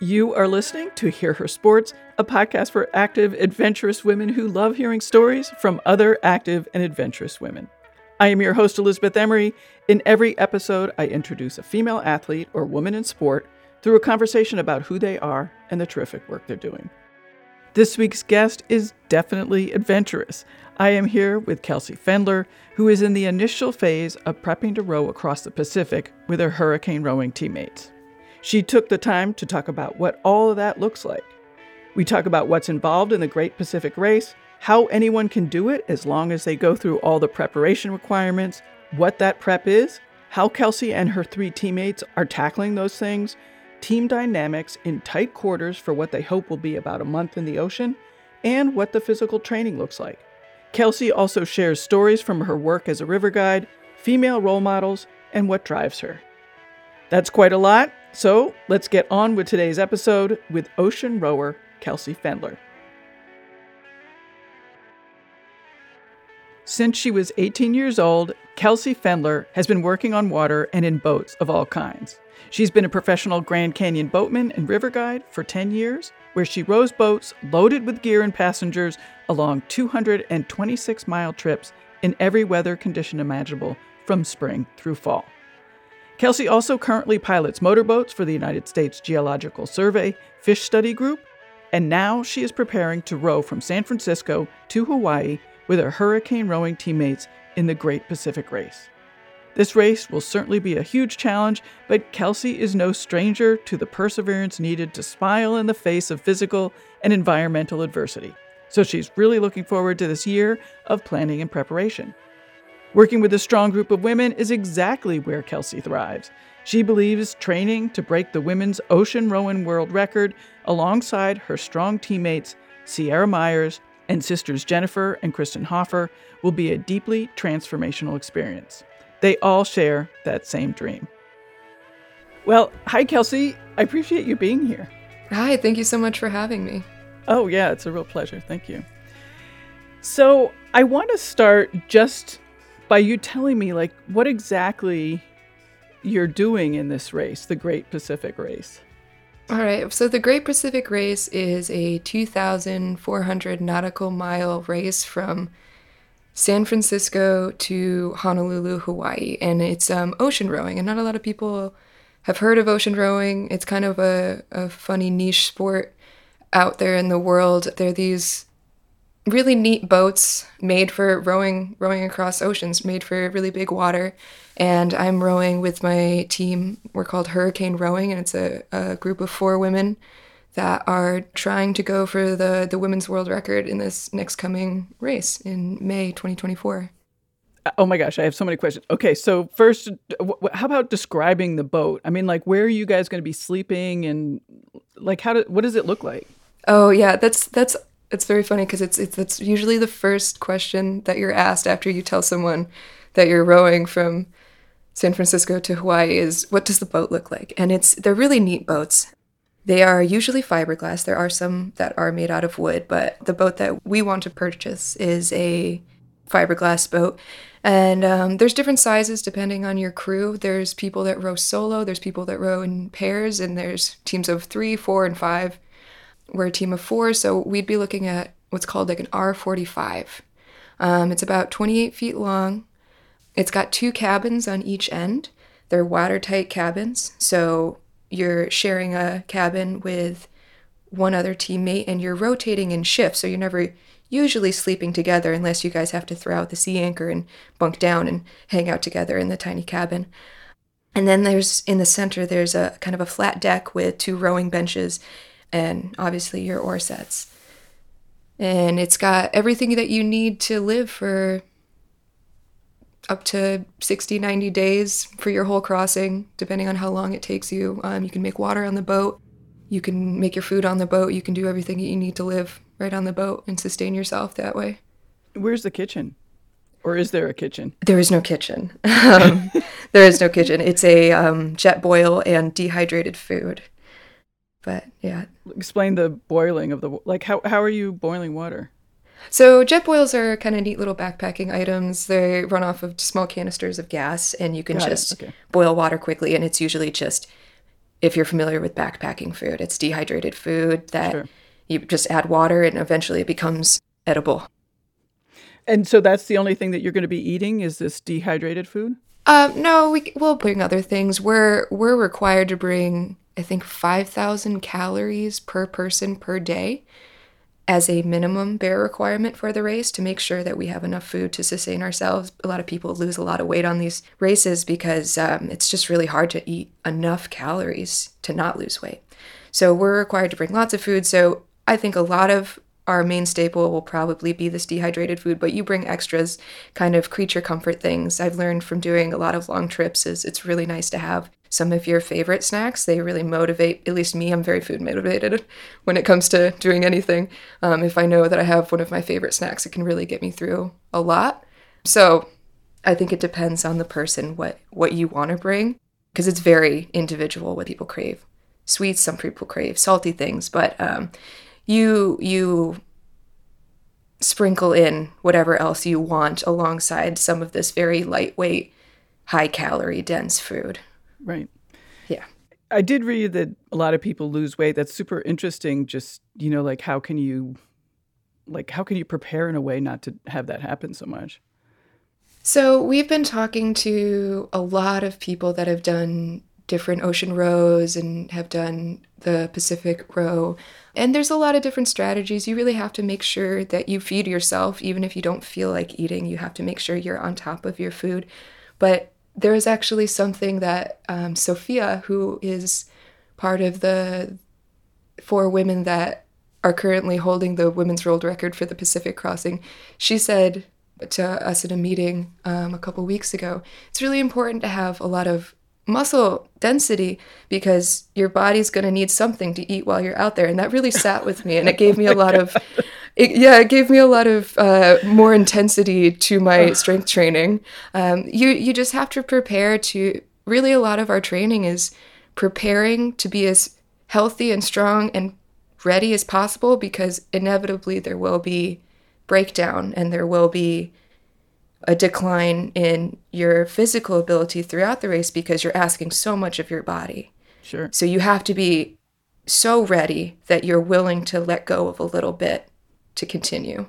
You are listening to Hear Her Sports, a podcast for active, adventurous women who love hearing stories from other active and adventurous women. I am your host, Elizabeth Emery. In every episode, I introduce a female athlete or woman in sport through a conversation about who they are and the terrific work they're doing. This week's guest is definitely adventurous. I am here with Kelsey Pfendler, who is in the initial phase of prepping to row across the Pacific with her Hericane rowing teammates. She took the time to talk about what all of that looks like. We talk about what's involved in the Great Pacific Race, how anyone can do it as long as they go through all the preparation requirements, what that prep is, how Kelsey and her three teammates are tackling those things, team dynamics in tight quarters for what they hope will be about a month in the ocean, and what the physical training looks like. Kelsey also shares stories from her work as a river guide, female role models, and what drives her. That's quite a lot, so let's get on with today's episode with ocean rower Kelsey Pfendler. Since she was 18 years old, Kelsey Pfendler has been working on water and in boats of all kinds. She's been a professional Grand Canyon boatman and river guide for 10 years, where she rows boats loaded with gear and passengers along 226 mile trips in every weather condition imaginable from spring through fall. Kelsey also currently pilots motorboats for the United States Geological Survey Fish Study Group, and now she is preparing to row from San Francisco to Hawaii with her Hericane rowing teammates in the Great Pacific Race. This race will certainly be a huge challenge, but Kelsey is no stranger to the perseverance needed to smile in the face of physical and environmental adversity. So she's really looking forward to this year of planning and preparation. Working with a strong group of women is exactly where Kelsey thrives. She believes training to break the women's ocean rowing world record alongside her strong teammates, Sierra Myers and sisters Jennifer and Kristen Hofer, will be a deeply transformational experience. They all share that same dream. Well, hi, Kelsey. I appreciate you being here. Hi, thank you so much for having me. Oh, yeah, it's a real pleasure. Thank you. So, I want to start just by you telling me like what exactly you're doing in this race, the Great Pacific Race. All right, so the Great Pacific Race is a 2,400 nautical mile race from San Francisco to Honolulu, Hawaii, and it's um, ocean rowing. And not a lot of people have heard of ocean rowing. It's kind of a, a funny niche sport out there in the world. There are these really neat boats made for rowing rowing across oceans, made for really big water. And I'm rowing with my team. We're called Hericane Rowing, and it's a, a group of four women that are trying to go for the, the women's world record in this next coming race in May 2024. Oh my gosh, I have so many questions. Okay, so first, how about describing the boat? I mean, like, where are you guys going to be sleeping, and like, how do, what does it look like? Oh yeah, that's that's it's very funny because it's, it's usually the first question that you're asked after you tell someone that you're rowing from San Francisco to Hawaii is what does the boat look like? And it's they're really neat boats. They are usually fiberglass. There are some that are made out of wood, but the boat that we want to purchase is a fiberglass boat. And um, there's different sizes depending on your crew. There's people that row solo, there's people that row in pairs, and there's teams of three, four, and five we're a team of four, so we'd be looking at what's called like an R45. Um, it's about 28 feet long. It's got two cabins on each end. They're watertight cabins, so you're sharing a cabin with one other teammate and you're rotating in shifts, so you're never usually sleeping together unless you guys have to throw out the sea anchor and bunk down and hang out together in the tiny cabin. And then there's in the center, there's a kind of a flat deck with two rowing benches and obviously your oar sets. And it's got everything that you need to live for up to 60, 90 days for your whole crossing, depending on how long it takes you. Um, you can make water on the boat. You can make your food on the boat. You can do everything that you need to live right on the boat and sustain yourself that way. Where's the kitchen? Or is there a kitchen? There is no kitchen. um, there is no kitchen. It's a um, Jetboil and dehydrated food. But yeah. Explain the boiling of the like how how are you boiling water? So Jetboils are kind of neat little backpacking items. They run off of small canisters of gas and you can Got just okay. boil water quickly and it's usually just if you're familiar with backpacking food, it's dehydrated food that Sure. you just add water and eventually it becomes edible. And so that's the only thing that you're going to be eating is this dehydrated food? Um, no, we we'll bring other things. We're we're required to bring I think five thousand calories per person per day as a minimum bare requirement for the race to make sure that we have enough food to sustain ourselves. A lot of people lose a lot of weight on these races because um, it's just really hard to eat enough calories to not lose weight. So we're required to bring lots of food. So I think a lot of our main staple will probably be this dehydrated food, but you bring extras, kind of creature comfort things. I've learned from doing a lot of long trips is it's really nice to have some of your favorite snacks. They really motivate, at least me, I'm very food motivated when it comes to doing anything. Um, if I know that I have one of my favorite snacks, it can really get me through a lot. So I think it depends on the person what what you want to bring because it's very individual what people crave. Sweets, some people crave salty things, but um, you you sprinkle in whatever else you want alongside some of this very lightweight, high calorie dense food. Right. Yeah. I did read that a lot of people lose weight. That's super interesting. Just, you know, like how can you like how can you prepare in a way not to have that happen so much? So, we've been talking to a lot of people that have done different ocean rows and have done the Pacific row. And there's a lot of different strategies. You really have to make sure that you feed yourself, even if you don't feel like eating. You have to make sure you're on top of your food. But there is actually something that um, Sophia, who is part of the four women that are currently holding the women's world record for the Pacific crossing, she said to us at a meeting um, a couple weeks ago, it's really important to have a lot of muscle density because your body's going to need something to eat while you're out there. And that really sat with me and it gave me a lot of it, yeah it gave me a lot of uh, more intensity to my strength training um, you you just have to prepare to really a lot of our training is preparing to be as healthy and strong and ready as possible because inevitably there will be breakdown and there will be a decline in your physical ability throughout the race because you're asking so much of your body. Sure. So you have to be so ready that you're willing to let go of a little bit to continue.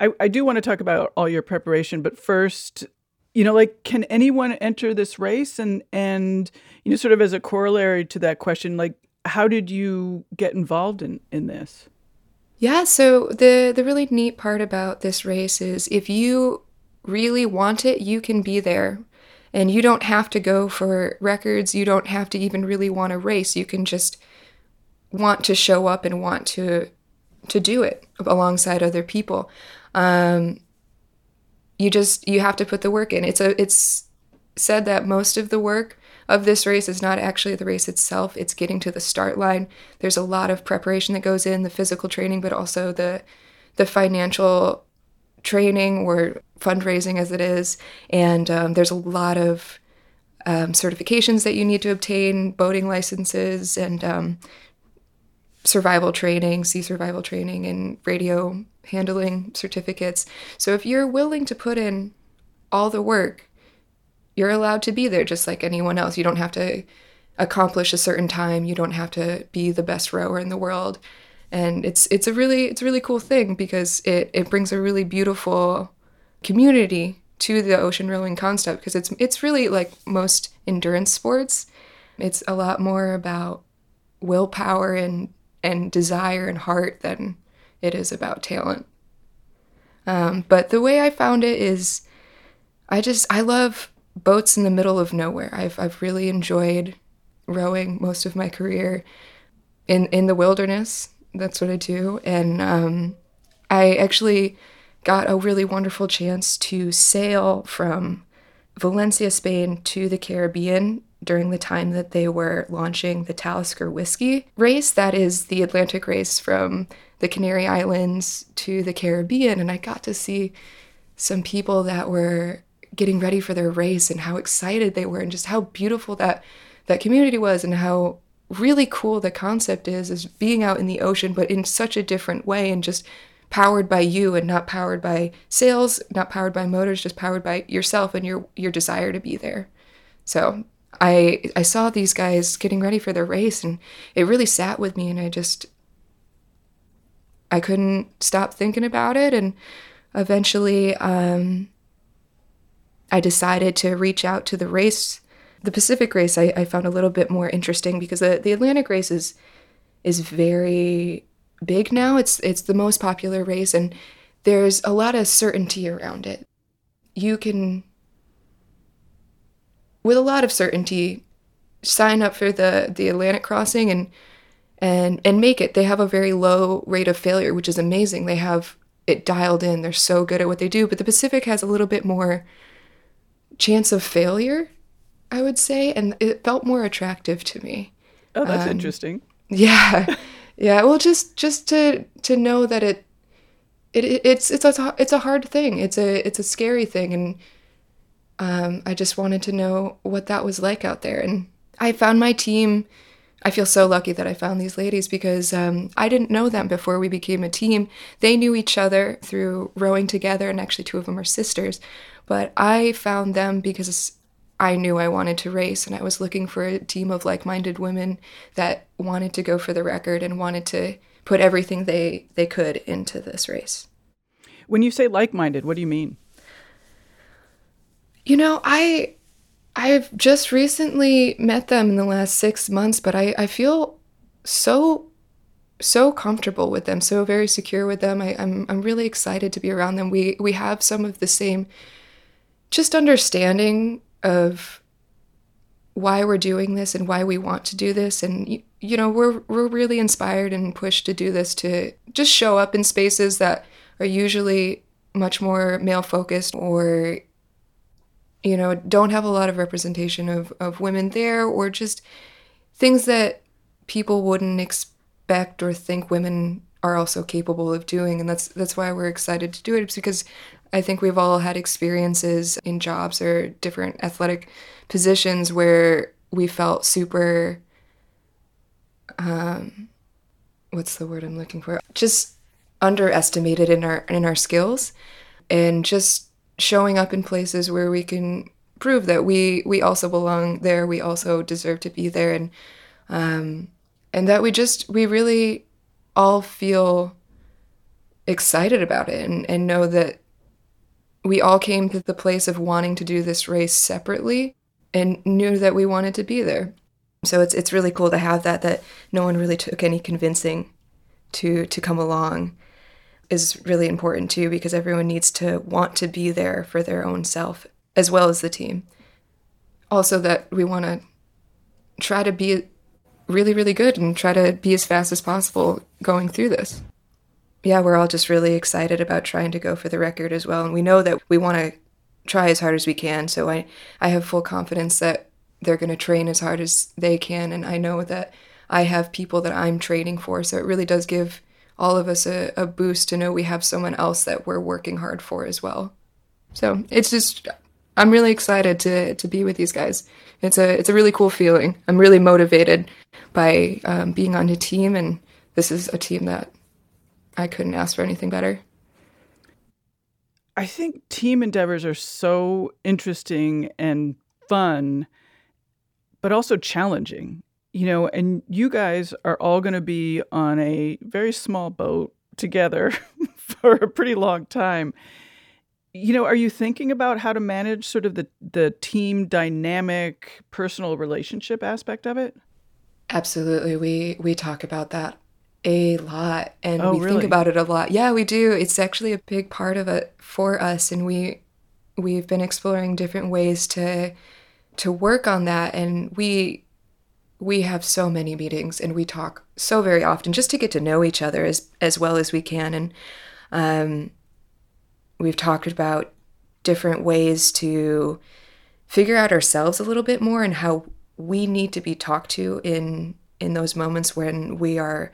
I, I do want to talk about all your preparation, but first, you know, like can anyone enter this race? And and you know, sort of as a corollary to that question, like how did you get involved in in this? Yeah, so the the really neat part about this race is if you really want it, you can be there. And you don't have to go for records, you don't have to even really want to race. You can just want to show up and want to to do it alongside other people. Um, you just you have to put the work in. It's a it's said that most of the work of this race is not actually the race itself. It's getting to the start line. There's a lot of preparation that goes in, the physical training, but also the the financial training or fundraising as it is. And um, there's a lot of um, certifications that you need to obtain, boating licenses, and um, survival training, sea survival training, and radio handling certificates. So if you're willing to put in all the work, you're allowed to be there just like anyone else. You don't have to accomplish a certain time. You don't have to be the best rower in the world. And it's it's a really it's a really cool thing because it, it brings a really beautiful community to the ocean rowing concept because it's it's really like most endurance sports. It's a lot more about willpower and and desire and heart than it is about talent. Um, but the way I found it is, I just I love boats in the middle of nowhere. I've I've really enjoyed rowing most of my career in in the wilderness. That's what I do, and um, I actually got a really wonderful chance to sail from Valencia, Spain, to the Caribbean during the time that they were launching the Talisker Whiskey race. That is the Atlantic race from the Canary Islands to the Caribbean. And I got to see some people that were getting ready for their race and how excited they were and just how beautiful that that community was and how really cool the concept is is being out in the ocean but in such a different way and just powered by you and not powered by sails not powered by motors just powered by yourself and your your desire to be there so I I saw these guys getting ready for their race and it really sat with me and I just I couldn't stop thinking about it and eventually um, I decided to reach out to the race. The Pacific race I, I found a little bit more interesting because the, the Atlantic race is is very big now. It's it's the most popular race and there's a lot of certainty around it. You can with a lot of certainty sign up for the the Atlantic crossing and and and make it. They have a very low rate of failure, which is amazing. They have it dialed in. They're so good at what they do, but the Pacific has a little bit more chance of failure, I would say, and it felt more attractive to me. Oh, that's um, interesting. Yeah. yeah, well just just to to know that it it, it's it's a it's a hard thing. It's a it's a scary thing and um, I just wanted to know what that was like out there and I found my team I feel so lucky that I found these ladies because um, I didn't know them before we became a team. They knew each other through rowing together, and actually, two of them are sisters. But I found them because I knew I wanted to race, and I was looking for a team of like minded women that wanted to go for the record and wanted to put everything they, they could into this race. When you say like minded, what do you mean? You know, I I've just recently met them in the last six months, but I, I feel so so comfortable with them, so very secure with them. I, I'm I'm really excited to be around them. We we have some of the same just understanding of why we're doing this and why we want to do this and you, you know we're we're really inspired and pushed to do this to just show up in spaces that are usually much more male focused or you know, don't have a lot of representation of, of women there or just things that people wouldn't expect or think women are also capable of doing. And that's that's why we're excited to do it. It's because I think we've all had experiences in jobs or different athletic positions where we felt super um what's the word I'm looking for? Just underestimated in our in our skills and just showing up in places where we can prove that we we also belong there we also deserve to be there. And um and that we just we really all feel excited about it and, and know that we all came to the place of wanting to do this race separately and knew that we wanted to be there. So it's it's really cool to have that that no one really took any convincing to to come along is really important too because everyone needs to want to be there for their own self as well as the team. Also, that we want to try to be really, really good and try to be as fast as possible going through this. Yeah, we're all just really excited about trying to go for the record as well. And we know that we want to try as hard as we can. So I, I have full confidence that they're going to train as hard as they can. And I know that I have people that I'm training for. So it really does give all of us a, a boost to know we have someone else that we're working hard for as well. So it's just I'm really excited to to be with these guys. It's a it's a really cool feeling. I'm really motivated by um, being on a team, and this is a team that I couldn't ask for anything better. I think team endeavors are so interesting and fun, but also challenging you know, and you guys are all going to be on a very small boat together for a pretty long time. You know, are you thinking about how to manage sort of the the team dynamic, personal relationship aspect of it? Absolutely. We we talk about that a lot and oh, we really? think about it a lot. Yeah, we do. It's actually a big part of it for us and we we've been exploring different ways to to work on that and we we have so many meetings and we talk so very often just to get to know each other as as well as we can. And um, we've talked about different ways to figure out ourselves a little bit more and how we need to be talked to in in those moments when we are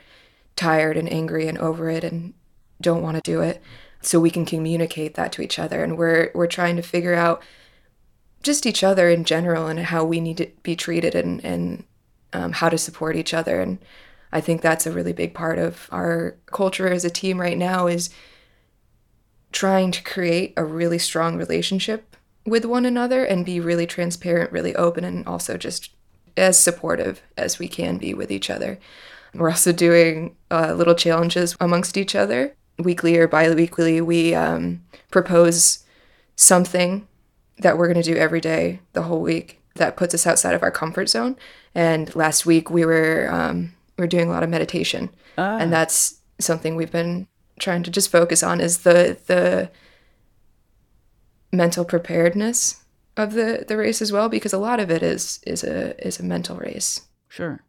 tired and angry and over it and don't want to do it. So we can communicate that to each other and we're we're trying to figure out just each other in general and how we need to be treated and and um, how to support each other. And I think that's a really big part of our culture as a team right now is trying to create a really strong relationship with one another and be really transparent, really open, and also just as supportive as we can be with each other. We're also doing uh, little challenges amongst each other. Weekly or bi weekly, we um, propose something that we're going to do every day the whole week that puts us outside of our comfort zone. And last week we were um, we are doing a lot of meditation, ah. and that's something we've been trying to just focus on is the the mental preparedness of the the race as well because a lot of it is is a is a mental race. Sure.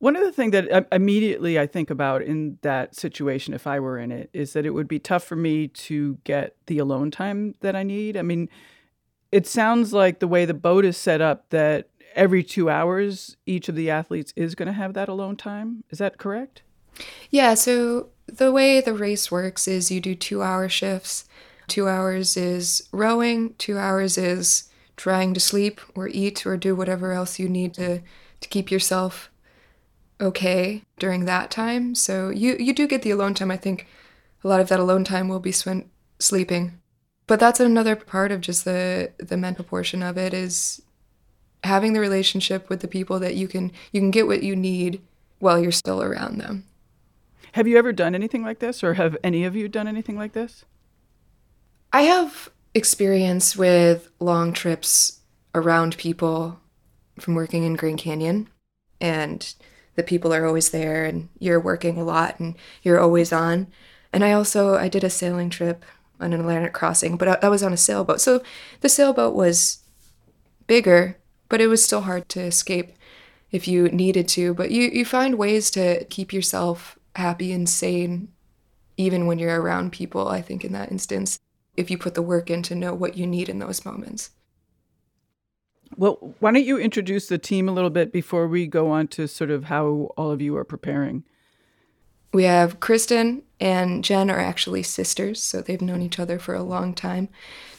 One of the things that immediately I think about in that situation, if I were in it, is that it would be tough for me to get the alone time that I need. I mean, it sounds like the way the boat is set up that every two hours, each of the athletes is going to have that alone time. Is that correct? Yeah. So the way the race works is you do two hour shifts. Two hours is rowing, two hours is trying to sleep or eat or do whatever else you need to, to keep yourself okay during that time. So you you do get the alone time. I think a lot of that alone time will be spent sleeping. But that's another part of just the the mental portion of it is having the relationship with the people that you can you can get what you need while you're still around them. Have you ever done anything like this or have any of you done anything like this? I have experience with long trips around people from working in Grand Canyon and the people are always there and you're working a lot and you're always on. And I also I did a sailing trip on an Atlantic crossing, but I, was on a sailboat. So the sailboat was bigger, but it was still hard to escape if you needed to. But you you find ways to keep yourself happy and sane even when you're around people, I think in that instance, if you put the work in to know what you need in those moments. Well, why don't you introduce the team a little bit before we go on to sort of how all of you are preparing? We have Kristen and Jen are actually sisters, so they've known each other for a long time.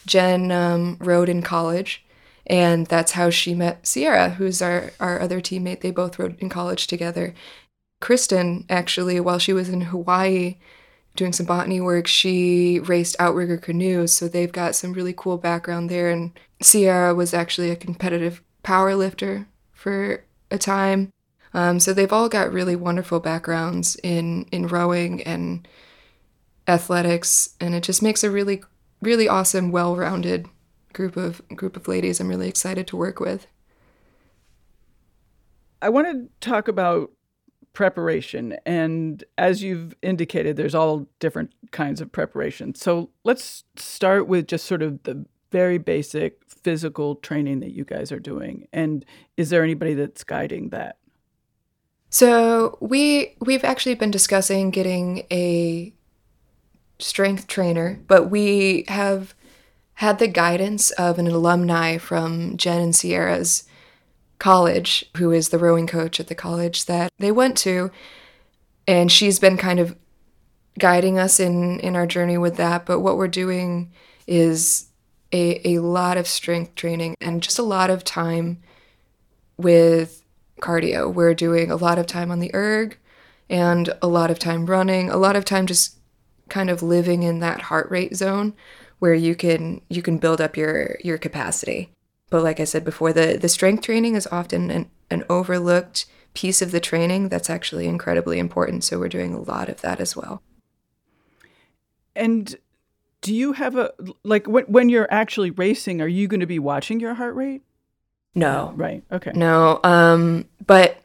Jen um, rowed in college, and that's how she met Sierra, who's our, our other teammate. They both rowed in college together. Kristen, actually, while she was in Hawaii doing some botany work, she raced outrigger canoes, so they've got some really cool background there. And Sierra was actually a competitive power lifter for a time. Um, so they've all got really wonderful backgrounds in in rowing and athletics, and it just makes a really really awesome, well-rounded group of group of ladies. I'm really excited to work with. I want to talk about preparation, and as you've indicated, there's all different kinds of preparation. So let's start with just sort of the very basic physical training that you guys are doing? And is there anybody that's guiding that? So we we've actually been discussing getting a strength trainer, but we have had the guidance of an alumni from Jen and Sierra's college, who is the rowing coach at the college that they went to, and she's been kind of guiding us in in our journey with that. But what we're doing is a, a lot of strength training and just a lot of time with cardio. We're doing a lot of time on the erg and a lot of time running, a lot of time just kind of living in that heart rate zone where you can you can build up your your capacity. But like I said before, the the strength training is often an, an overlooked piece of the training that's actually incredibly important. So we're doing a lot of that as well. And do you have a like when when you're actually racing? Are you going to be watching your heart rate? No. Right. Okay. No. Um. But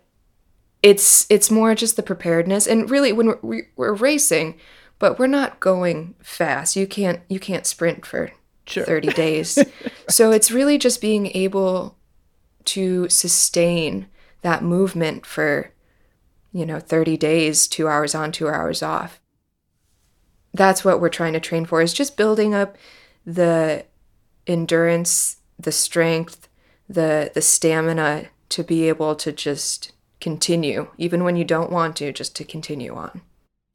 it's it's more just the preparedness, and really when we're, we're racing, but we're not going fast. You can't you can't sprint for sure. thirty days. so it's really just being able to sustain that movement for you know 30 days two hours on two hours off that's what we're trying to train for is just building up the endurance, the strength, the the stamina to be able to just continue even when you don't want to just to continue on.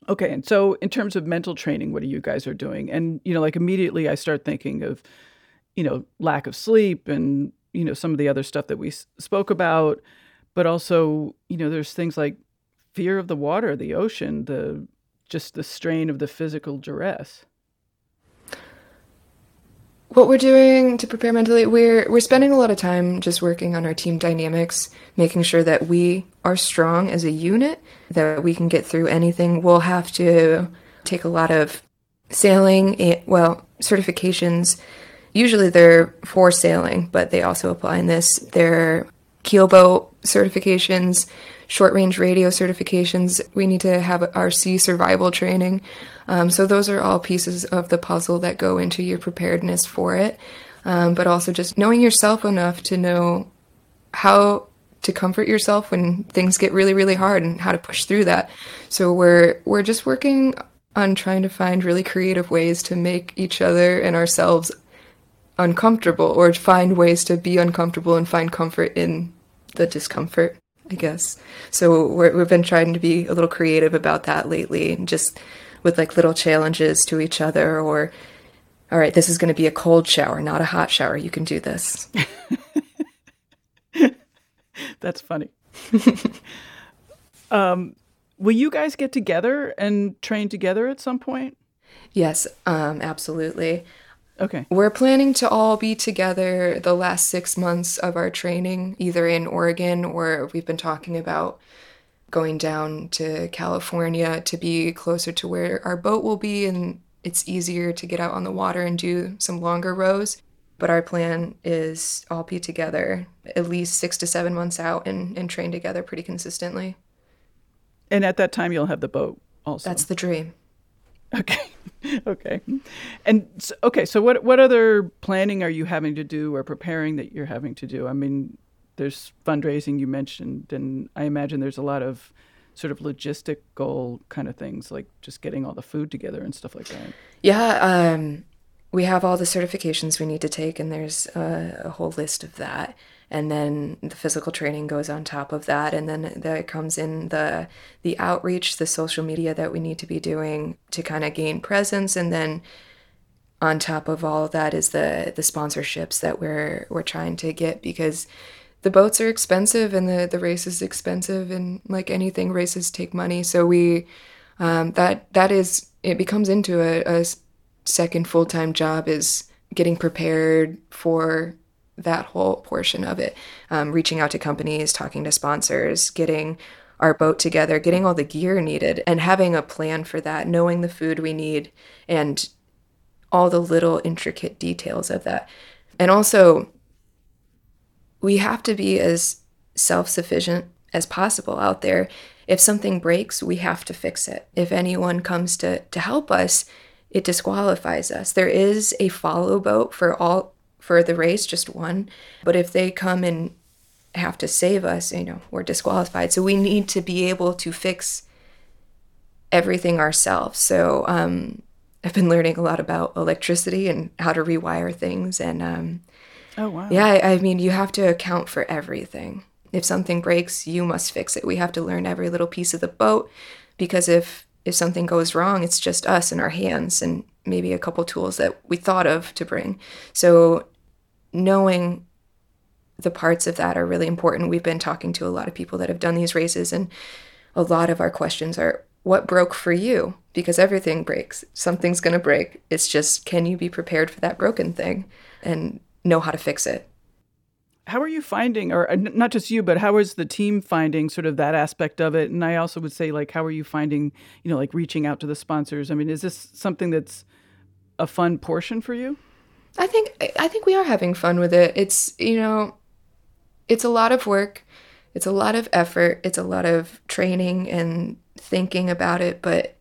Okay, and so in terms of mental training, what are you guys are doing? And you know, like immediately I start thinking of you know, lack of sleep and you know, some of the other stuff that we s- spoke about, but also, you know, there's things like fear of the water, the ocean, the just the strain of the physical duress? What we're doing to prepare mentally, we're we're spending a lot of time just working on our team dynamics, making sure that we are strong as a unit, that we can get through anything. We'll have to take a lot of sailing, eh, well, certifications. Usually they're for sailing, but they also apply in this. They're keelboat certifications, short range radio certifications. We need to have sea survival training. Um, so those are all pieces of the puzzle that go into your preparedness for it. Um, but also just knowing yourself enough to know how to comfort yourself when things get really really hard and how to push through that. So we're we're just working on trying to find really creative ways to make each other and ourselves uncomfortable or find ways to be uncomfortable and find comfort in the discomfort, I guess. So we have been trying to be a little creative about that lately, and just with like little challenges to each other or, all right, this is going to be a cold shower, not a hot shower. You can do this. That's funny. um, will you guys get together and train together at some point? Yes, um, absolutely. Okay. We're planning to all be together the last six months of our training, either in Oregon or we've been talking about going down to California to be closer to where our boat will be and it's easier to get out on the water and do some longer rows. But our plan is all be together at least six to seven months out and, and train together pretty consistently. And at that time, you'll have the boat also. That's the dream. Okay. okay. And so, okay, so what what other planning are you having to do or preparing that you're having to do? I mean, there's fundraising you mentioned and I imagine there's a lot of sort of logistical kind of things like just getting all the food together and stuff like that. Yeah, um we have all the certifications we need to take and there's a, a whole list of that and then the physical training goes on top of that. And then there comes in the the outreach the social media that we need to be doing to kind of gain presence. And then on top of all of that is the the sponsorships that we're we're trying to get because the boats are expensive and the the race is expensive. And like anything races take money. So we um, that that is it becomes into a, a second full-time job is getting prepared for that whole portion of it. Um, reaching out to companies talking to sponsors getting our boat together getting all the gear needed and having a plan for that knowing the food we need and all the little intricate details of that. And also we have to be as self-sufficient as possible out there. If something breaks we have to fix it. If anyone comes to to help us it disqualifies us. There is a follow boat for all for the race, just one. But if they come and have to save us, you know, we're disqualified. So we need to be able to fix everything ourselves. So um, I've been learning a lot about electricity and how to rewire things. And um, oh wow, yeah, I, I mean, you have to account for everything. If something breaks, you must fix it. We have to learn every little piece of the boat because if if something goes wrong, it's just us and our hands and maybe a couple tools that we thought of to bring. So knowing the parts of that are really important. We've been talking to a lot of people that have done these races, and a lot of our questions are what broke for you? Because everything breaks. Something's going to break. It's just, can you be prepared for that broken thing and know how to fix it? How are you finding, or uh, not just you, but how is the team finding sort of that aspect of it? And I also would say, like, how are you finding, you know, like reaching out to the sponsors? I mean, is this something that's a fun portion for you? I think I think we are having fun with it. It's you know, it's a lot of work, it's a lot of effort, it's a lot of training and thinking about it, but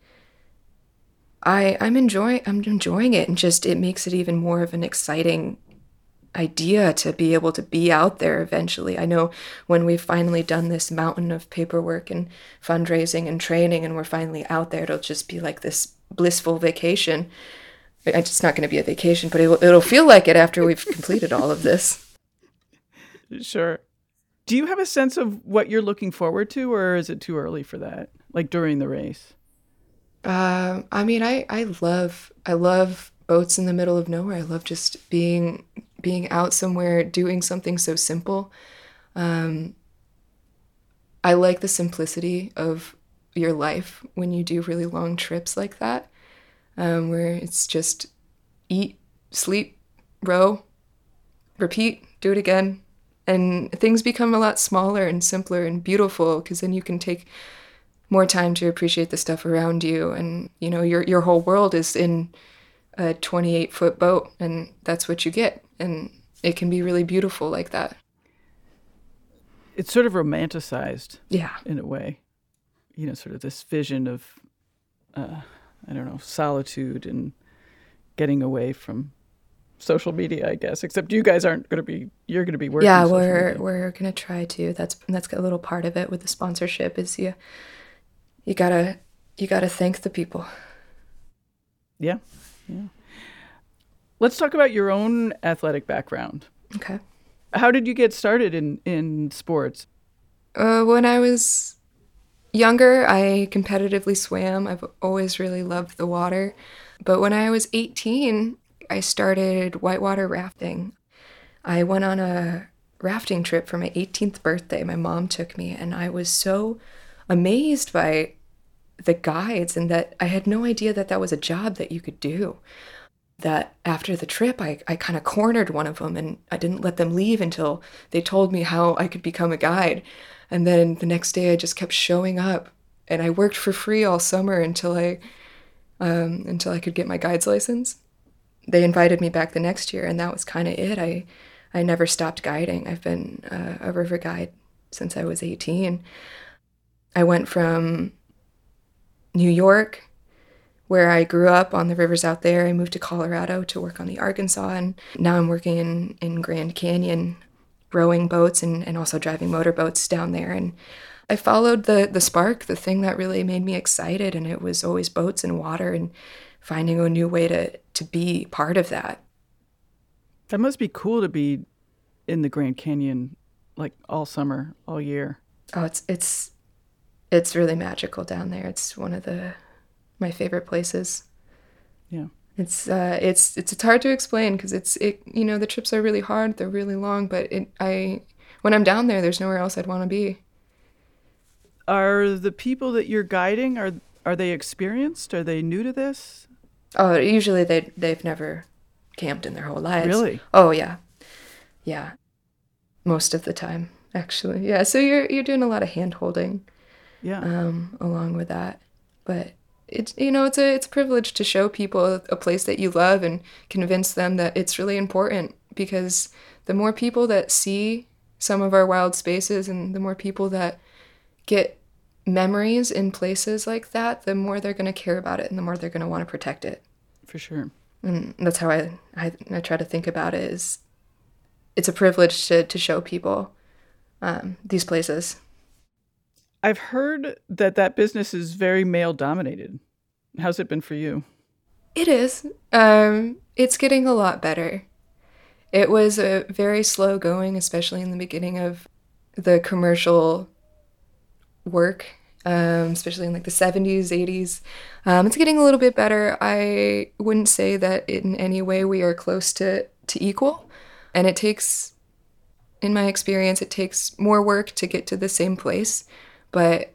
I I'm enjoying I'm enjoying it and just it makes it even more of an exciting idea to be able to be out there eventually. I know when we've finally done this mountain of paperwork and fundraising and training and we're finally out there, it'll just be like this blissful vacation it's not going to be a vacation, but it'll, it'll feel like it after we've completed all of this. Sure. Do you have a sense of what you're looking forward to, or is it too early for that? Like during the race? Uh, I mean, I, I love I love boats in the middle of nowhere. I love just being being out somewhere doing something so simple. Um, I like the simplicity of your life when you do really long trips like that um, where it's just eat, sleep, row, repeat, do it again. And things become a lot smaller and simpler and beautiful because then you can take more time to appreciate the stuff around you. And, you know, your, your whole world is in a 28 foot boat, and that's what you get. And it can be really beautiful like that. It's sort of romanticized. Yeah. In a way. You know, sort of this vision of, uh, I don't know, solitude and getting away from social media, I guess. Except you guys aren't going to be. You're going to be working. Yeah, we're media. we're going to try to. That's that's a little part of it with the sponsorship. Is you you gotta you gotta thank the people. Yeah, yeah. Let's talk about your own athletic background. Okay. How did you get started in in sports? Uh, when I was younger, I competitively swam. I've always really loved the water. But when I was 18, I started whitewater rafting. I went on a rafting trip for my 18th birthday. My mom took me, and I was so amazed by the guides and that I had no idea that that was a job that you could do. That after the trip, I, I kind of cornered one of them and I didn't let them leave until they told me how I could become a guide. And then the next day, I just kept showing up and I worked for free all summer until I um, until I could get my guide's license they invited me back the next year, and that was kind of it. I I never stopped guiding. I've been uh, a river guide since I was 18. I went from New York, where I grew up on the rivers out there. I moved to Colorado to work on the Arkansas, and now I'm working in, in Grand Canyon, rowing boats and, and also driving motorboats down there. And I followed the the spark, the thing that really made me excited, and it was always boats and water and finding a new way to to be part of that. That must be cool to be in the Grand Canyon like all summer, all year. Oh, it's it's it's really magical down there. It's one of the my favorite places. Yeah. It's uh it's it's it's hard to explain because it's it you know the trips are really hard, they're really long, but it I when I'm down there there's nowhere else I'd want to be. Are the people that you're guiding are are they experienced? Are they new to this? Oh, usually they they've never camped in their whole lives. Really? Oh yeah, yeah. Most of the time, actually. Yeah. So you're you're doing a lot of hand holding. Yeah. Um, along with that, but it's you know it's a it's a privilege to show people a place that you love and convince them that it's really important because the more people that see some of our wild spaces and the more people that get memories in places like that, the more they're going to care about it and the more they're going to want to protect it. For sure. And that's how I, I, I try to think about it is it's a privilege to, to show people um, these places. I've heard that that business is very male dominated. How's it been for you? It is. Um, it's getting a lot better. It was a very slow going, especially in the beginning of the commercial work um, especially in like the 70s, 80s. Um, it's getting a little bit better. I wouldn't say that in any way we are close to, to equal. And it takes, in my experience, it takes more work to get to the same place. But,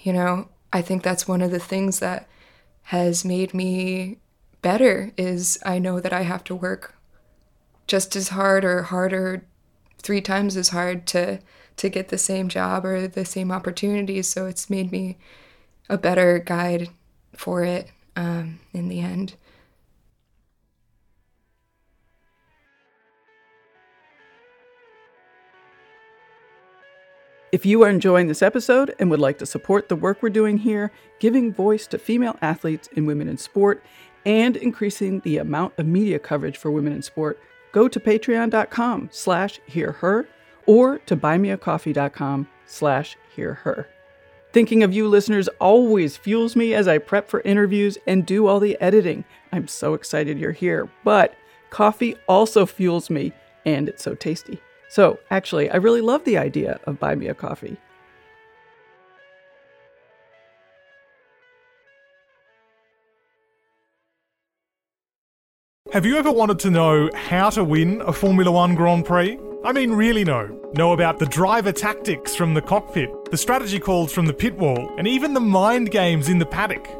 you know, I think that's one of the things that has made me better is I know that I have to work just as hard or harder, three times as hard to to get the same job or the same opportunities. So it's made me a better guide for it um, in the end. If you are enjoying this episode and would like to support the work we're doing here, giving voice to female athletes and women in sport, and increasing the amount of media coverage for women in sport, go to patreon.com slash hearher or to buymeacoffee.com slash hearher. Thinking of you listeners always fuels me as I prep for interviews and do all the editing. I'm so excited you're here, but coffee also fuels me, and it's so tasty. So, actually, I really love the idea of Buy Me a Coffee. Have you ever wanted to know how to win a Formula One Grand Prix? I mean, really know. Know about the driver tactics from the cockpit, the strategy calls from the pit wall, and even the mind games in the paddock.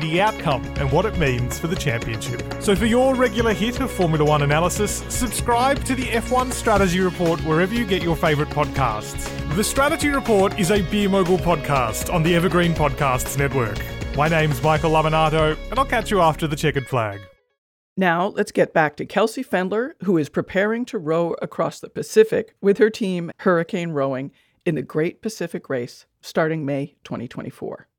the outcome and what it means for the championship. So, for your regular hit of Formula One analysis, subscribe to the F1 Strategy Report wherever you get your favourite podcasts. The Strategy Report is a Beer podcast on the Evergreen Podcasts Network. My name's Michael Lamonato, and I'll catch you after the checkered flag. Now, let's get back to Kelsey Pfendler, who is preparing to row across the Pacific with her team, Hericane Rowing, in the Great Pacific Race starting May 2024.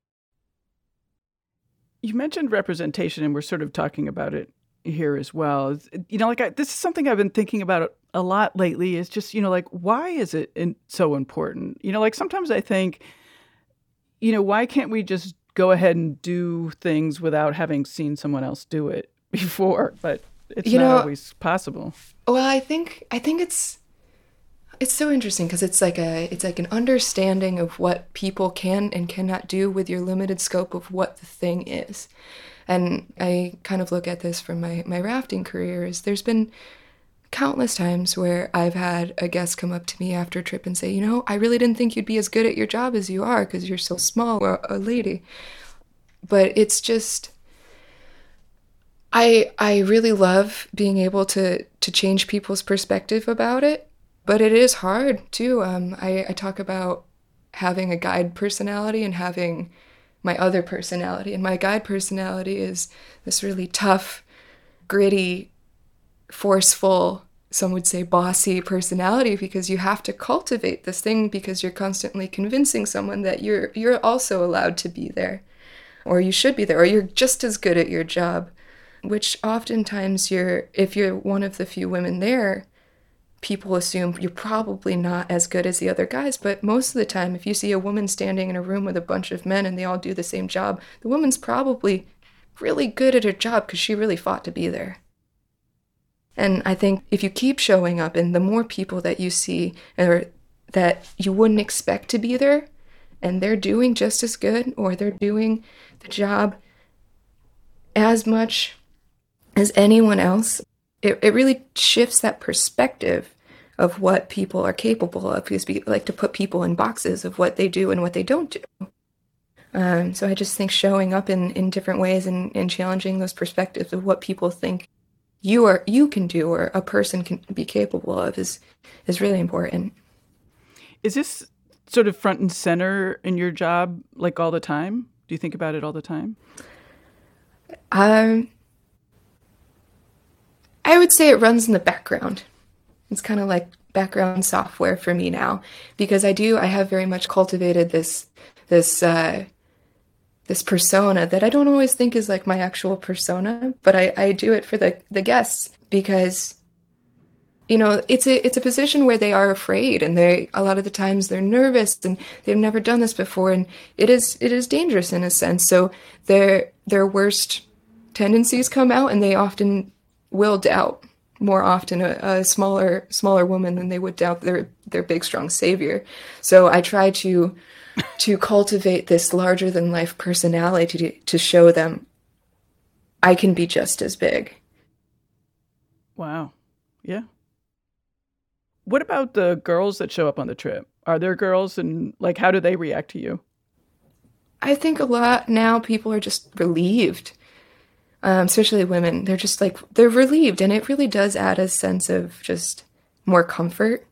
You mentioned representation, and we're sort of talking about it here as well. You know, like I, this is something I've been thinking about a lot lately. Is just you know, like why is it in, so important? You know, like sometimes I think, you know, why can't we just go ahead and do things without having seen someone else do it before? But it's You not know- always possible. Well, I think I think it's it's so interesting because it's like a it's like an understanding of what people can and cannot do with your limited scope of what the thing is. And I kind of look at this from my my rafting career is there's been countless times where I've had a guest come up to me after a trip and say, "You know, I really didn't think you'd be as good at your job as you are because you're so small or a lady." But it's just I I really love being able to to change people's perspective about it, but it is hard too. Um, I, I talk about having a guide personality and having my other personality, and my guide personality is this really tough, gritty, forceful. Some would say bossy personality because you have to cultivate this thing because you're constantly convincing someone that you're you're also allowed to be there, or you should be there, or you're just as good at your job which oftentimes you're if you're one of the few women there people assume you're probably not as good as the other guys but most of the time if you see a woman standing in a room with a bunch of men and they all do the same job the woman's probably really good at her job because she really fought to be there. And i think if you keep showing up and the more people that you see or that you wouldn't expect to be there and they're doing just as good or they're doing the job as much as anyone else, it, it really shifts that perspective of what people are capable of because we like to put people in boxes of what they do and what they don't do. Um, so I just think showing up in, in different ways and, and challenging those perspectives of what people think you are you can do or a person can be capable of is is really important. Is this sort of front and center in your job, like all the time? Do you think about it all the time? Um, I would say it runs in the background. It's kind of like background software for me now because I do I have very much cultivated this this uh, this persona that I don't always think is like my actual persona, but I, I do it for the the guests because you know it's a it's a position where they are afraid and they a lot of the times they're nervous and they've never done this before and it is it is dangerous in a sense so their their worst tendencies come out and they often will doubt more often a, a smaller smaller woman than they would doubt their their big strong savior so i try to to cultivate this larger than life personality to, to show them i can be just as big Wow. Yeah. What about the girls that show up on the trip? Are there girls and like how do they react to you? I think a lot now people are just relieved, um, especially women. They're just like, they're relieved. And it really does add a sense of just more comfort.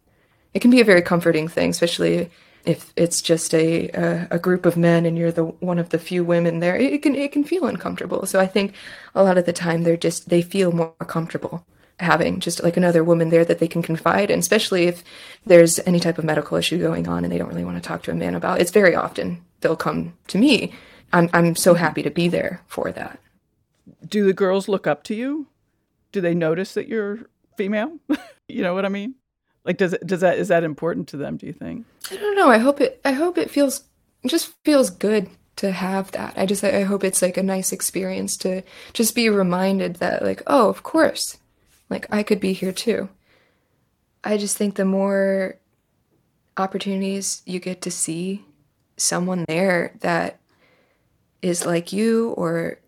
It can be a very comforting thing, especially if it's just a, a, a group of men and you're the one of the few women there. It can, it can feel uncomfortable. So I think a lot of the time they're just, they feel more comfortable having just like another woman there that they can confide in, especially if there's any type of medical issue going on and they don't really want to talk to a man about. It's very often they'll come to me. I'm I'm so happy to be there for that. Do the girls look up to you? Do they notice that you're female? you know what I mean? Like does it does that is that important to them, do you think? I don't know. I hope it I hope it feels it just feels good to have that. I just I hope it's like a nice experience to just be reminded that like, oh, of course. Like I could be here too. I just think the more opportunities you get to see someone there that is like you or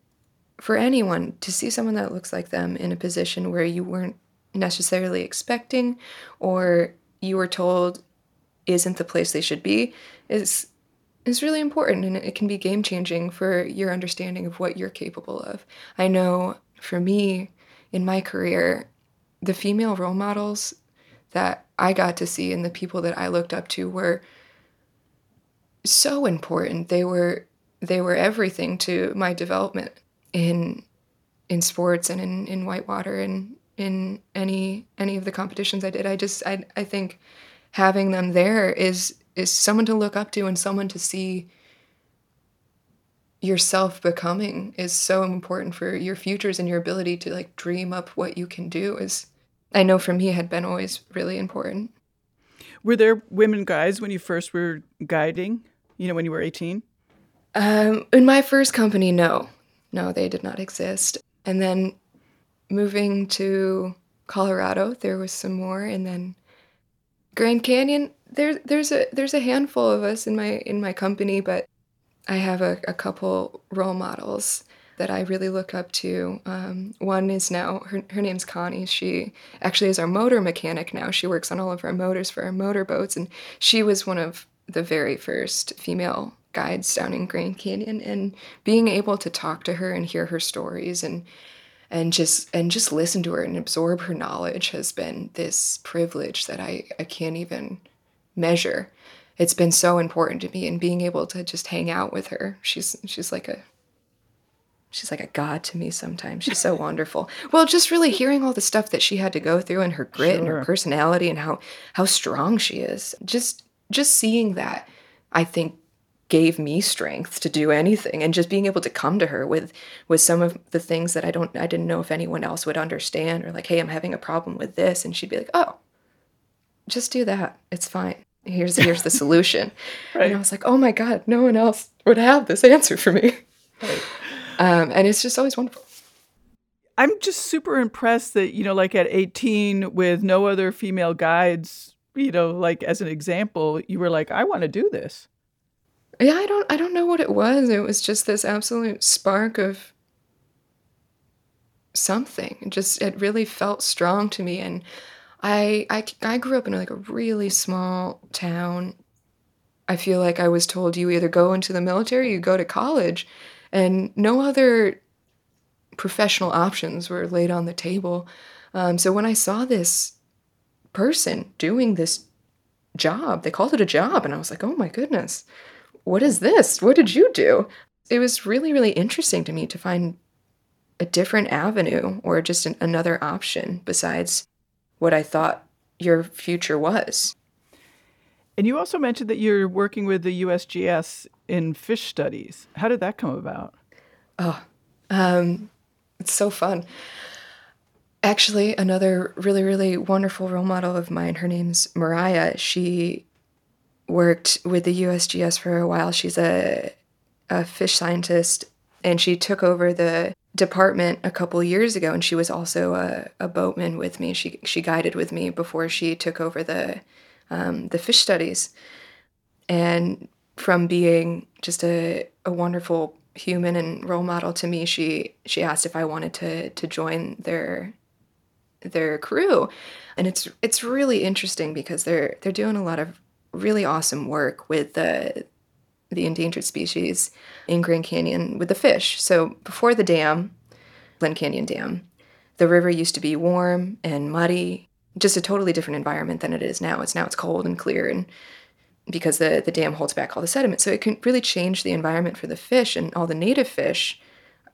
for anyone to see someone that looks like them in a position where you weren't necessarily expecting or you were told isn't the place they should be is is really important and it can be game changing for your understanding of what you're capable of. I know for me in my career, the female role models that I got to see and the people that I looked up to were so important. They were they were everything to my development in in sports and in, in whitewater and in any any of the competitions I did. I just I I think having them there is is someone to look up to and someone to see yourself becoming is so important for your futures and your ability to like dream up what you can do is I know for me had been always really important. Were there women guides when you first were guiding, you know, when you were 18? Um, in my first company, no. No, they did not exist. And then moving to Colorado, there was some more and then Grand Canyon, there there's a there's a handful of us in my in my company, but I have a, a couple role models that I really look up to. Um, one is now her her name's Connie. She actually is our motor mechanic now. She works on all of our motors for our motorboats, and she was one of the very first female guides down in Grand Canyon. And being able to talk to her and hear her stories and and just and just listen to her and absorb her knowledge has been this privilege that I, I can't even measure. It's been so important to me and being able to just hang out with her. She's she's like a she's like a god to me sometimes. She's so wonderful. Well, just really hearing all the stuff that she had to go through and her grit sure. and her personality and how how strong she is. Just just seeing that I think gave me strength to do anything and just being able to come to her with with some of the things that I don't I didn't know if anyone else would understand or like hey I'm having a problem with this and she'd be like oh just do that. It's fine. Here's here's the solution. Right. and I was like oh my god no one else would have this answer for me. Right. um, and it's just always wonderful. I'm just super impressed that you know like at 18 with no other female guides you know like as an example you were like I want to do this yeah, I don't I don't know what it was. It was just this absolute spark of something. It just it really felt strong to me and I I I grew up in like a really small town. I feel like I was told you either go into the military, you go to college, and no other professional options were laid on the table. Um, so when I saw this person doing this job, they called it a job, and I was like, oh my goodness what is this? What did you do? It was really, really interesting to me to find a different avenue or just an, another option besides what I thought your future was. And you also mentioned that you're working with the USGS in fish studies. How did that come about? Oh, um, it's so fun. Actually, another really, really wonderful role model of mine, her name's Mariah. She worked with the USGS for a while. She's a, a fish scientist, and she took over the department a couple years ago. And she was also a, a boatman with me. She she guided with me before she took over the um, the fish studies. And from being just a, a wonderful human and role model to me, she she asked if I wanted to to join their their crew and it's it's really interesting because they're they're doing a lot of really awesome work with the the endangered species in Grand Canyon with the fish. So before the dam, Glen Canyon Dam, the river used to be warm and muddy, just a totally different environment than it is now. It's now it's cold and clear and because the, the dam holds back all the sediment. So it can really change the environment for the fish and all the native fish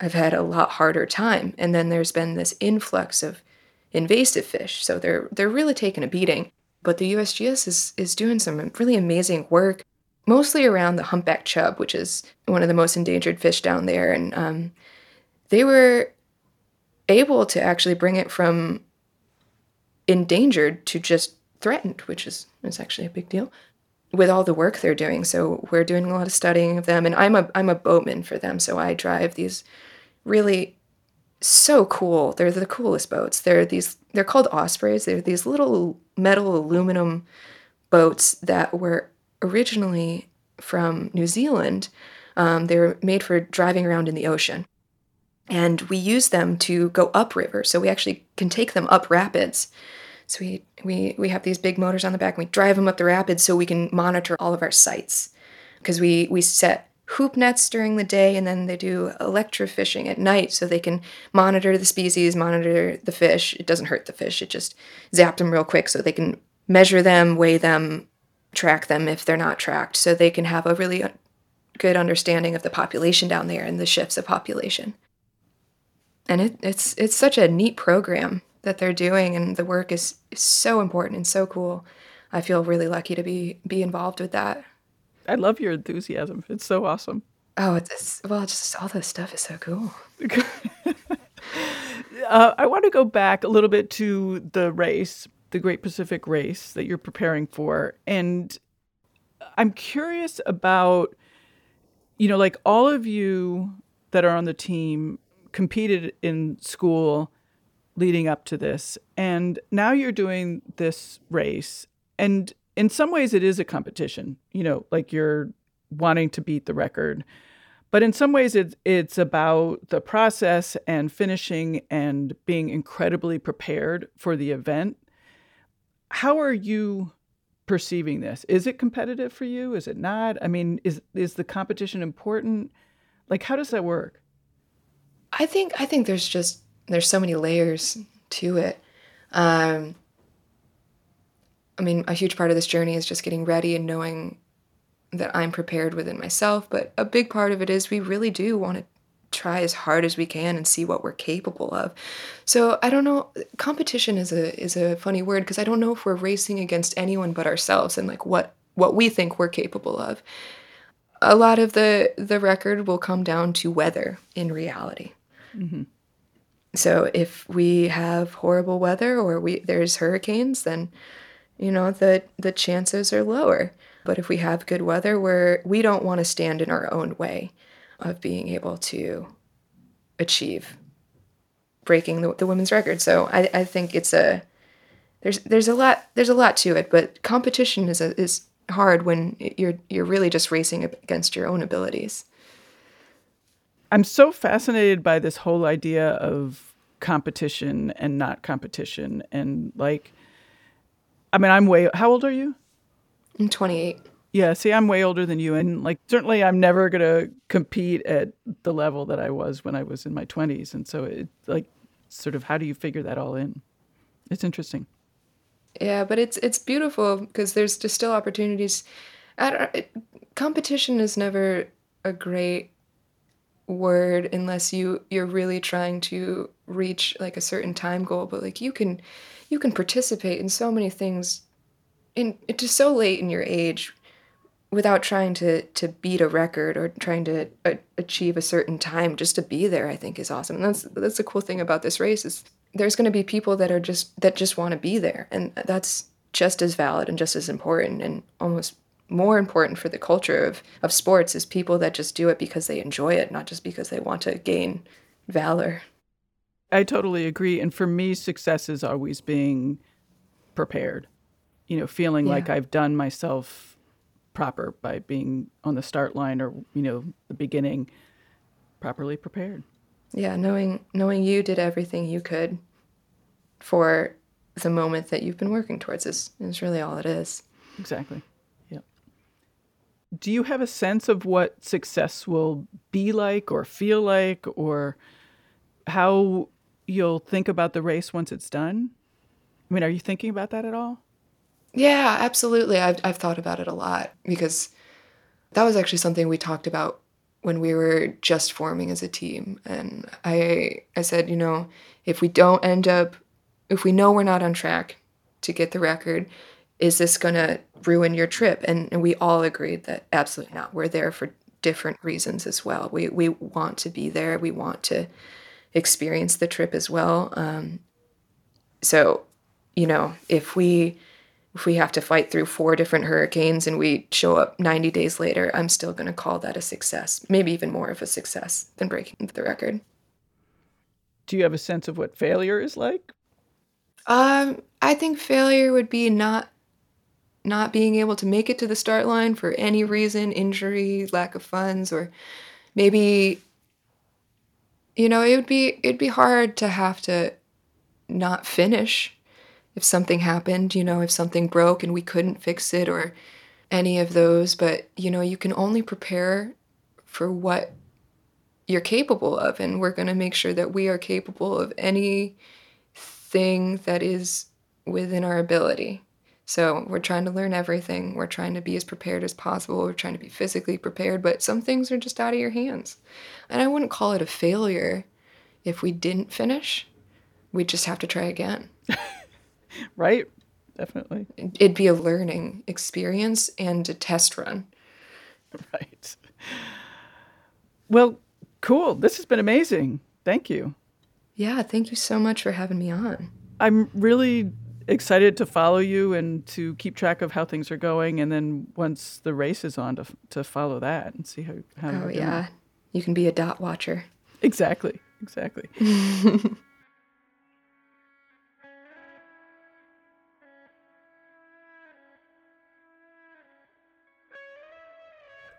have had a lot harder time. And then there's been this influx of invasive fish. So they're they're really taking a beating. But the USGS is, is doing some really amazing work, mostly around the humpback chub, which is one of the most endangered fish down there. And um, they were able to actually bring it from endangered to just threatened, which is, is actually a big deal. with all the work they're doing. So we're doing a lot of studying of them, and I'm a I'm a boatman for them. So I drive these really so cool. They're the coolest boats. They're these they're called ospreys. They're these little metal aluminum boats that were originally from New Zealand. Um, they were made for driving around in the ocean. And we use them to go upriver. So we actually can take them up rapids. So we, we, we have these big motors on the back and we drive them up the rapids so we can monitor all of our sites. Because we, we set hoop nets during the day and then they do electrofishing at night so they can monitor the species, monitor the fish. It doesn't hurt the fish, it just zaps them real quick so they can measure them, weigh them, track them if they're not tracked, so they can have a really good understanding of the population down there and the shifts of population. And it, it's it's such a neat program that they're doing, and the work is, is so important and so cool. I feel really lucky to be be involved with that. I love your enthusiasm. It's so awesome. Oh, it's well, just all this stuff is so cool. uh, I want to go back a little bit to the race, the Great Pacific Race that you're preparing for, and I'm curious about, you know, like all of you that are on the team competed in school leading up to this, and now you're doing this race, and in some ways it is a competition you know like you're wanting to beat the record. But in some ways it's it's about the process and finishing and being incredibly prepared for the event. How are you perceiving this? Is it competitive for you? Is it not? I mean is is the competition important? Like how does that work? I think i think there's just there's so many layers to it. Um I mean, a huge part of this journey is just getting ready and knowing that I'm prepared within myself. But a big part of it is we really do want to try as hard as we can and see what we're capable of. So I don't know. Competition is a is a funny word because I don't know if we're racing against anyone but ourselves and like what what we think we're capable of. A lot of the the record will come down to weather in reality. Mm-hmm. So if we have horrible weather or we there's hurricanes, then you know, the the chances are lower. But if we have good weather, we're, we don't want to stand in our own way of being able to achieve breaking the, the women's record. So I, I think it's a there's there's a lot there's a lot to it, but competition is a, is hard when you're you're really just racing against your own abilities. I'm so fascinated by this whole idea of competition and not competition and like I mean, I'm way. How old are you? I'm 28. Yeah, see, I'm way older than you, and like certainly, I'm never gonna compete at the level that I was when I was in my 20s, and so it like sort of how do you figure that all in? It's interesting. Yeah, but it's it's beautiful because there's just still opportunities. It, competition is never a great word unless you you're really trying to reach like a certain time goal but like you can you can participate in so many things in to so late in your age without trying to to beat a record or trying to uh, achieve a certain time just to be there i think is awesome. And that's that's the cool thing about this race is there's going to be people that are just that just want to be there. And that's just as valid and just as important and almost more important for the culture of, of sports is people that just do it because they enjoy it not just because they want to gain valor I totally agree. And for me, success is always being prepared, you know, feeling yeah. like I've done myself proper by being on the start line or, you know, the beginning properly prepared. Yeah, knowing knowing you did everything you could for the moment that you've been working towards is, is really all it is. Exactly. Yeah. Do you have a sense of what success will be like or feel like or how you'll think about the race once it's done? I mean, are you thinking about that at all? Yeah, absolutely. I've, I've thought about it a lot because that was actually something we talked about when we were just forming as a team. And I, I said, you know, if we don't end up, if we know we're not on track to get the record, is this going to ruin your trip? And, and we all agreed that absolutely not. We're there for different reasons as well. We, we want to be there. We want to experience the trip as well. Um, so, you know, if we if we have to fight through four different hurricanes and we show up 90 days later, I'm still going to call that a success, maybe even more of a success than breaking the record. Do you have a sense of what failure is like? Um, I think failure would be not not being able to make it to the start line for any reason, injury, lack of funds, or maybe you know, it would be it'd be hard to have to not finish if something happened, you know, if something broke and we couldn't fix it or any of those, but you know, you can only prepare for what you're capable of and we're going to make sure that we are capable of anything that is within our ability. So we're trying to learn everything. We're trying to be as prepared as possible. We're trying to be physically prepared, but some things are just out of your hands. And I wouldn't call it a failure if we didn't finish. We'd just have to try again. right? Definitely. It'd be a learning experience and a test run. Right. Well, cool. This has been amazing. Thank you. Yeah, thank you so much for having me on. I'm really excited to follow you and to keep track of how things are going and then once the race is on to to follow that and see how how Oh yeah. You can be a dot watcher. Exactly. Exactly.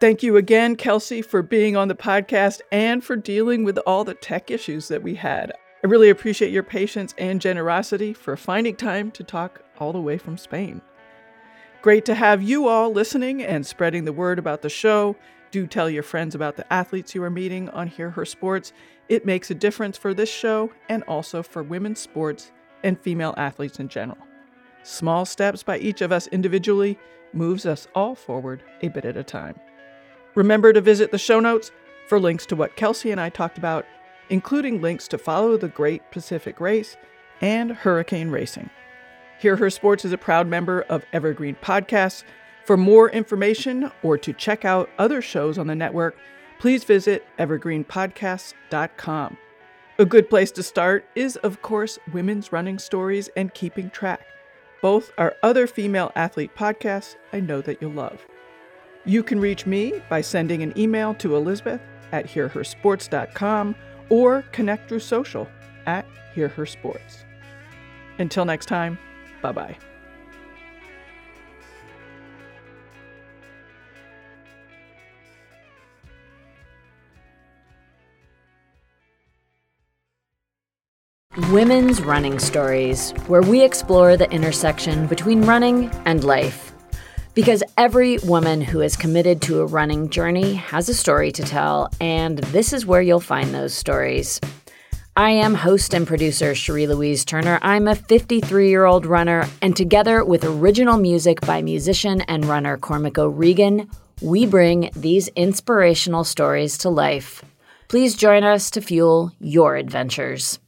Thank you again, Kelsey, for being on the podcast and for dealing with all the tech issues that we had. Really appreciate your patience and generosity for finding time to talk all the way from Spain. Great to have you all listening and spreading the word about the show. Do tell your friends about the athletes you are meeting on Hear Her Sports. It makes a difference for this show and also for women's sports and female athletes in general. Small steps by each of us individually moves us all forward a bit at a time. Remember to visit the show notes for links to what Kelsey and I talked about, including links to follow the Great Pacific Race and Hericane Racing. Hear Her Sports is a proud member of Evergreen Podcasts. For more information or to check out other shows on the network, please visit evergreenpodcasts.com. A good place to start is, of course, Women's Running Stories and Keeping Track. Both are other female athlete podcasts I know that you'll love. You can reach me by sending an email to Elizabeth at hearhersports.com or connect through social at hearhersports. Until next time, bye bye. Women's Running Stories, where we explore the intersection between running and life. Because every woman who is committed to a running journey has a story to tell, and this is where you'll find those stories. I am host and producer Cherie Louise Turner. I'm a 53 year old runner, and together with original music by musician and runner Cormac O'Regan, we bring these inspirational stories to life. Please join us to fuel your adventures.